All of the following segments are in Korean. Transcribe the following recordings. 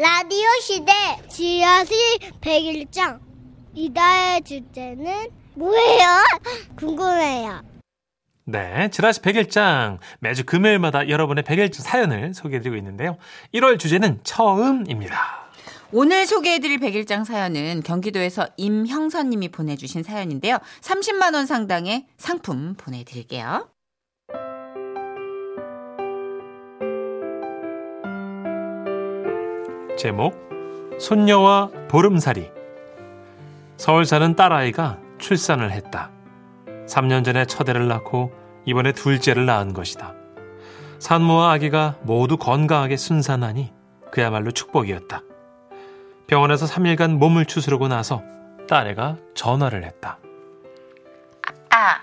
라디오 시대 지하실 101장 이달의 주제는 뭐예요? 궁금해요. 네, 지라시 100일장 매주 금요일마다 여러분의 100일장 사연을 소개해드리고 있는데요. 1월 주제는 처음입니다. 오늘 소개해드릴 백일장 사연은 경기도에서 임형선님이 보내주신 사연인데요. 30만 원 상당의 상품 보내드릴게요. 제목 손녀와 보름살이 서울 사는 딸아이가 출산을 했다. 3년 전에 첫애를 낳고 이번에 둘째를 낳은 것이다. 산모와 아기가 모두 건강하게 순산하니 그야말로 축복이었다. 병원에서 3일간 몸을 추스르고 나서 딸애가 전화를 했다. 아빠,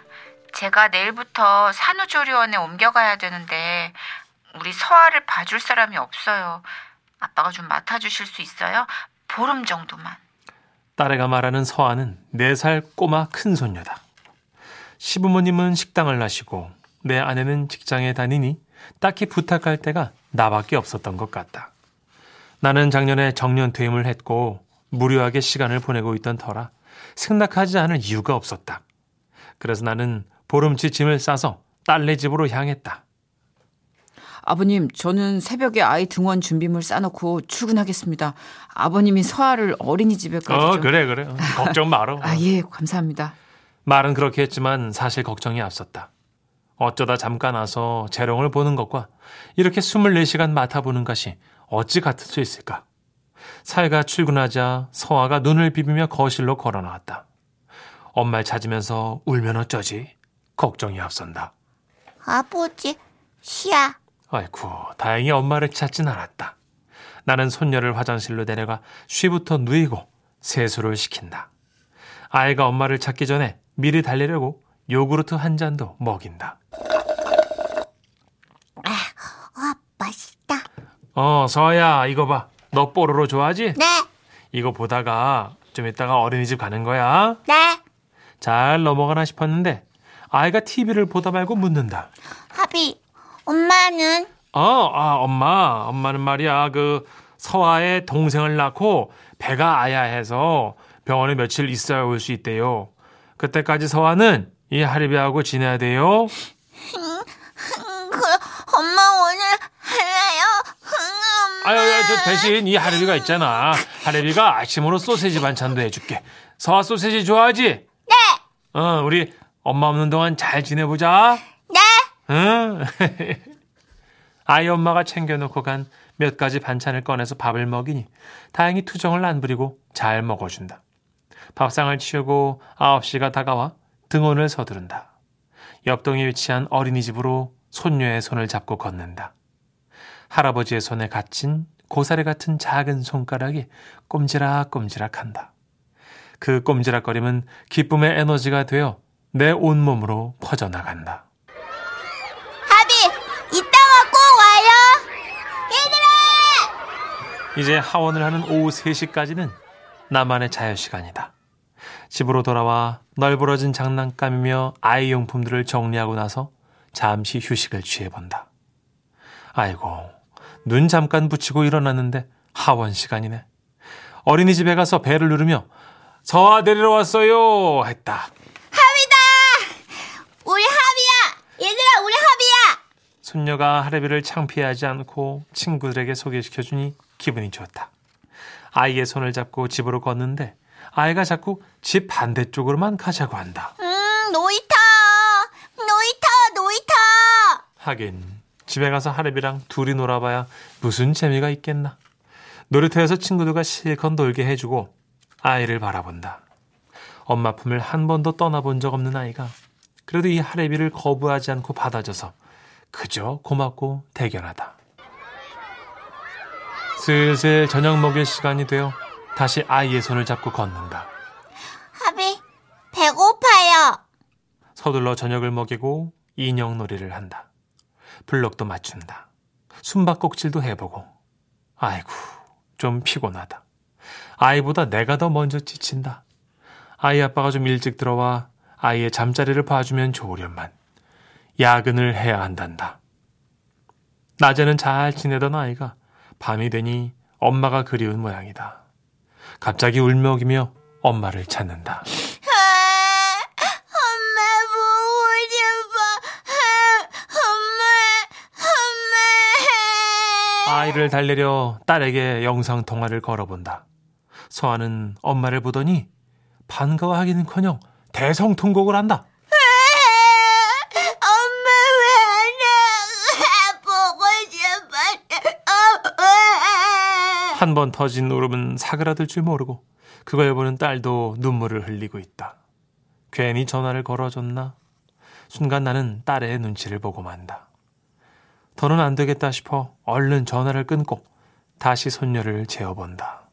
제가 내일부터 산후조리원에 옮겨가야 되는데 우리 서아를 봐줄 사람이 없어요. 아빠가 좀 맡아주실 수 있어요? 보름 정도만. 딸애가 말하는 서아는 4살 꼬마 큰손녀다. 시부모님은 식당을 나시고 내 아내는 직장에 다니니 딱히 부탁할 때가 나밖에 없었던 것 같다. 나는 작년에 정년 퇴임을 했고 무료하게 시간을 보내고 있던 터라 생각하지 않을 이유가 없었다. 그래서 나는 보름치 짐을 싸서 딸네 집으로 향했다. 아버님, 저는 새벽에 아이 등원 준비물 싸놓고 출근하겠습니다. 아버님이 서아를 어린이집에까지 어, 좀... 그래, 그래. 걱정 말어. 아, 예, 감사합니다. 말은 그렇게 했지만 사실 걱정이 앞섰다. 어쩌다 잠깐 와서 재롱을 보는 것과 이렇게 24시간 맡아보는 것이 어찌 같을 수 있을까? 사회가 출근하자 서아가 눈을 비비며 거실로 걸어 나왔다. 엄마를 찾으면서 울면 어쩌지? 걱정이 앞선다. 아버지, 시야. 아이쿠, 다행히 엄마를 찾진 않았다. 나는 손녀를 화장실로 데려가 쉬부터 누이고 세수를 시킨다. 아이가 엄마를 찾기 전에 미리 달래려고 요구르트 한 잔도 먹인다. 아, 맛있다. 어, 서아야, 이거 봐. 너 뽀로로 좋아하지? 네, 이거 보다가 좀 이따가 어린이집 가는 거야. 네. 잘 넘어가나 싶었는데 아이가 TV를 보다 말고 묻는다. 하비, 엄마는? 어, 아, 엄마, 엄마는 말이야 그 서아의 동생을 낳고 배가 아야 해서 병원에 며칠 있어야 올 수 있대요. 그때까지 서아는 이 하리비하고 지내야 돼요. 그, 엄마 오늘 할래요? 아유, 아유, 저 대신 이 하리비가 있잖아. 하리비가 아침으로 소세지 반찬도 해줄게. 서아 소세지 좋아하지? 네, 어, 우리 엄마 없는 동안 잘 지내보자. 네. 응? 아이 엄마가 챙겨놓고 간 몇 가지 반찬을 꺼내서 밥을 먹이니 다행히 투정을 안 부리고 잘 먹어준다. 밥상을 치우고 9시가 다가와 등원을 서두른다. 옆동에 위치한 어린이집으로 손녀의 손을 잡고 걷는다. 할아버지의 손에 갇힌 고사리 같은 작은 손가락이 꼼지락꼼지락 한다. 그 꼼지락거림은 기쁨의 에너지가 되어 내 온몸으로 퍼져나간다. 하비, 이따가 꼭 와요. 얘들아! 이제 하원을 하는 오후 3시까지는 나만의 자유시간이다. 집으로 돌아와 널브러진 장난감이며 아이 용품들을 정리하고 나서 잠시 휴식을 취해본다. 아이고, 눈 잠깐 붙이고 일어났는데 하원 시간이네. 어린이집에 가서 배를 누르며 서아 데리러 왔어요 했다. 우리 하비야! 얘들아, 우리 하비야! 손녀가 하레비를 창피하지 않고 친구들에게 소개시켜 주니 기분이 좋다. 아이의 손을 잡고 집으로 걷는데 아이가 자꾸 집 반대쪽으로만 가자고 한다. 음, 놀이터! 놀이터, 놀이터! 하긴 집에 가서 하레비랑 둘이 놀아봐야 무슨 재미가 있겠나. 놀이터에서 친구들과 실컷 놀게 해주고 아이를 바라본다. 엄마 품을 한 번도 떠나본 적 없는 아이가 그래도 이 하레비를 거부하지 않고 받아줘서 그저 고맙고 대견하다. 슬슬 저녁 먹일 시간이 되어 다시 아이의 손을 잡고 걷는다. 하비, 배고파요. 서둘러 저녁을 먹이고 인형 놀이를 한다. 블럭도 맞춘다. 숨바꼭질도 해보고. 아이고, 좀 피곤하다. 아이보다 내가 더 먼저 지친다. 아이 아빠가 좀 일찍 들어와 아이의 잠자리를 봐주면 좋으련만. 야근을 해야 한단다. 낮에는 잘 지내던 아이가 밤이 되니 엄마가 그리운 모양이다. 갑자기 울먹이며 엄마를 찾는다. 아. 아. 아이를 달래려 딸에게 영상 통화를 걸어본다. 서아는 엄마를 보더니 반가워하기는커녕 대성통곡을 한다. 엄마 왜안 보고 싶어. 한 번 터진 울음은 사그라들 줄 모르고 그걸 보는 딸도 눈물을 흘리고 있다. 괜히 전화를 걸어줬나? 순간 나는 딸의 눈치를 보고 만다. 더는 안 되겠다 싶어 얼른 전화를 끊고 다시 손녀를 재워본다.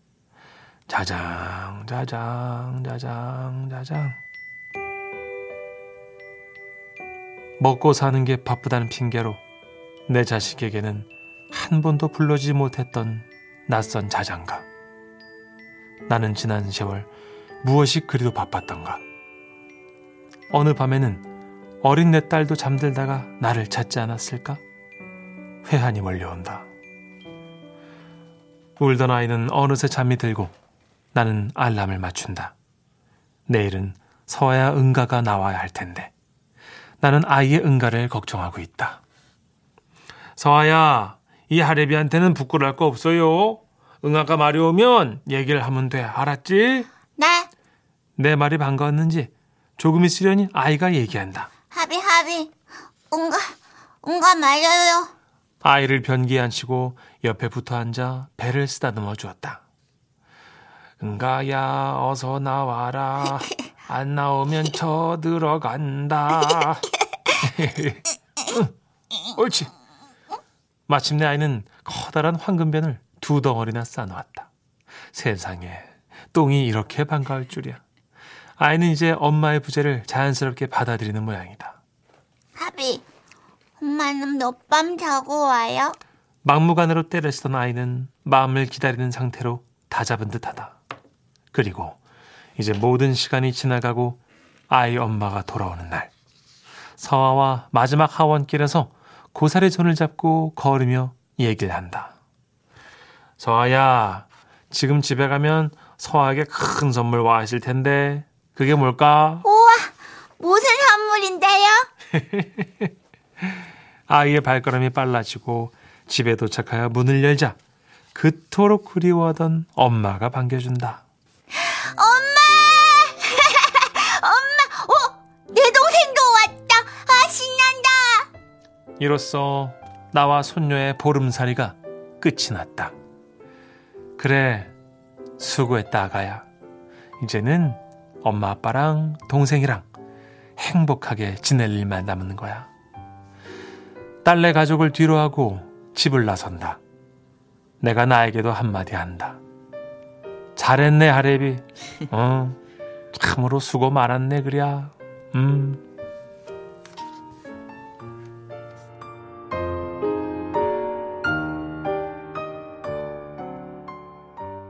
자장, 자장, 자장, 자장. 먹고 사는 게 바쁘다는 핑계로 내 자식에게는 한 번도 불러주지 못했던 낯선 자장가. 나는 지난 세월 무엇이 그리도 바빴던가. 어느 밤에는 어린 내 딸도 잠들다가 나를 찾지 않았을까? 회한이 몰려온다. 울던 아이는 어느새 잠이 들고 나는 알람을 맞춘다. 내일은 서야 응가가 나와야 할 텐데. 나는 아이의 응가를 걱정하고 있다. 서아야, 이 하레비한테는 부끄러울 거 없어요. 응아가 말이 오면 얘기를 하면 돼. 알았지? 네, 내 말이 반가웠는지 조금 있으려니 아이가 얘기한다. 하비, 하비. 응가, 응가 말려요. 아이를 변기에 앉히고 옆에 붙어 앉아 배를 쓰다듬어 주었다. 응가야 어서 나와라. 안 나오면 쳐 들어간다. 응, 옳지. 마침내 아이는 커다란 황금변을 두 덩어리나 싸놓았다. 세상에 똥이 이렇게 반가울 줄이야. 아이는 이제 엄마의 부재를 자연스럽게 받아들이는 모양이다. 하비, 엄마는 몇 밤 자고 와요? 막무가내로 때를 쓰던 아이는 마음을 기다리는 상태로 다 잡은 듯하다. 그리고 이제 모든 시간이 지나가고 아이 엄마가 돌아오는 날. 서아와 마지막 하원길에서 고사리 손을 잡고 걸으며 얘기를 한다. 서아야, 지금 집에 가면 서아에게 큰 선물 와 있을 텐데 그게 뭘까? 우와, 무슨 선물인데요? 아이의 발걸음이 빨라지고 집에 도착하여 문을 열자 그토록 그리워하던 엄마가 반겨준다. 이로써 나와 손녀의 보름살이가 끝이 났다. 그래, 수고했다, 아가야. 이제는 엄마 아빠랑 동생이랑 행복하게 지낼 일만 남은 거야. 딸내 가족을 뒤로 하고 집을 나선다. 내가 나에게도 한마디 한다. 잘했네, 하레비. 어, 참으로 수고 많았네, 그랴. 음.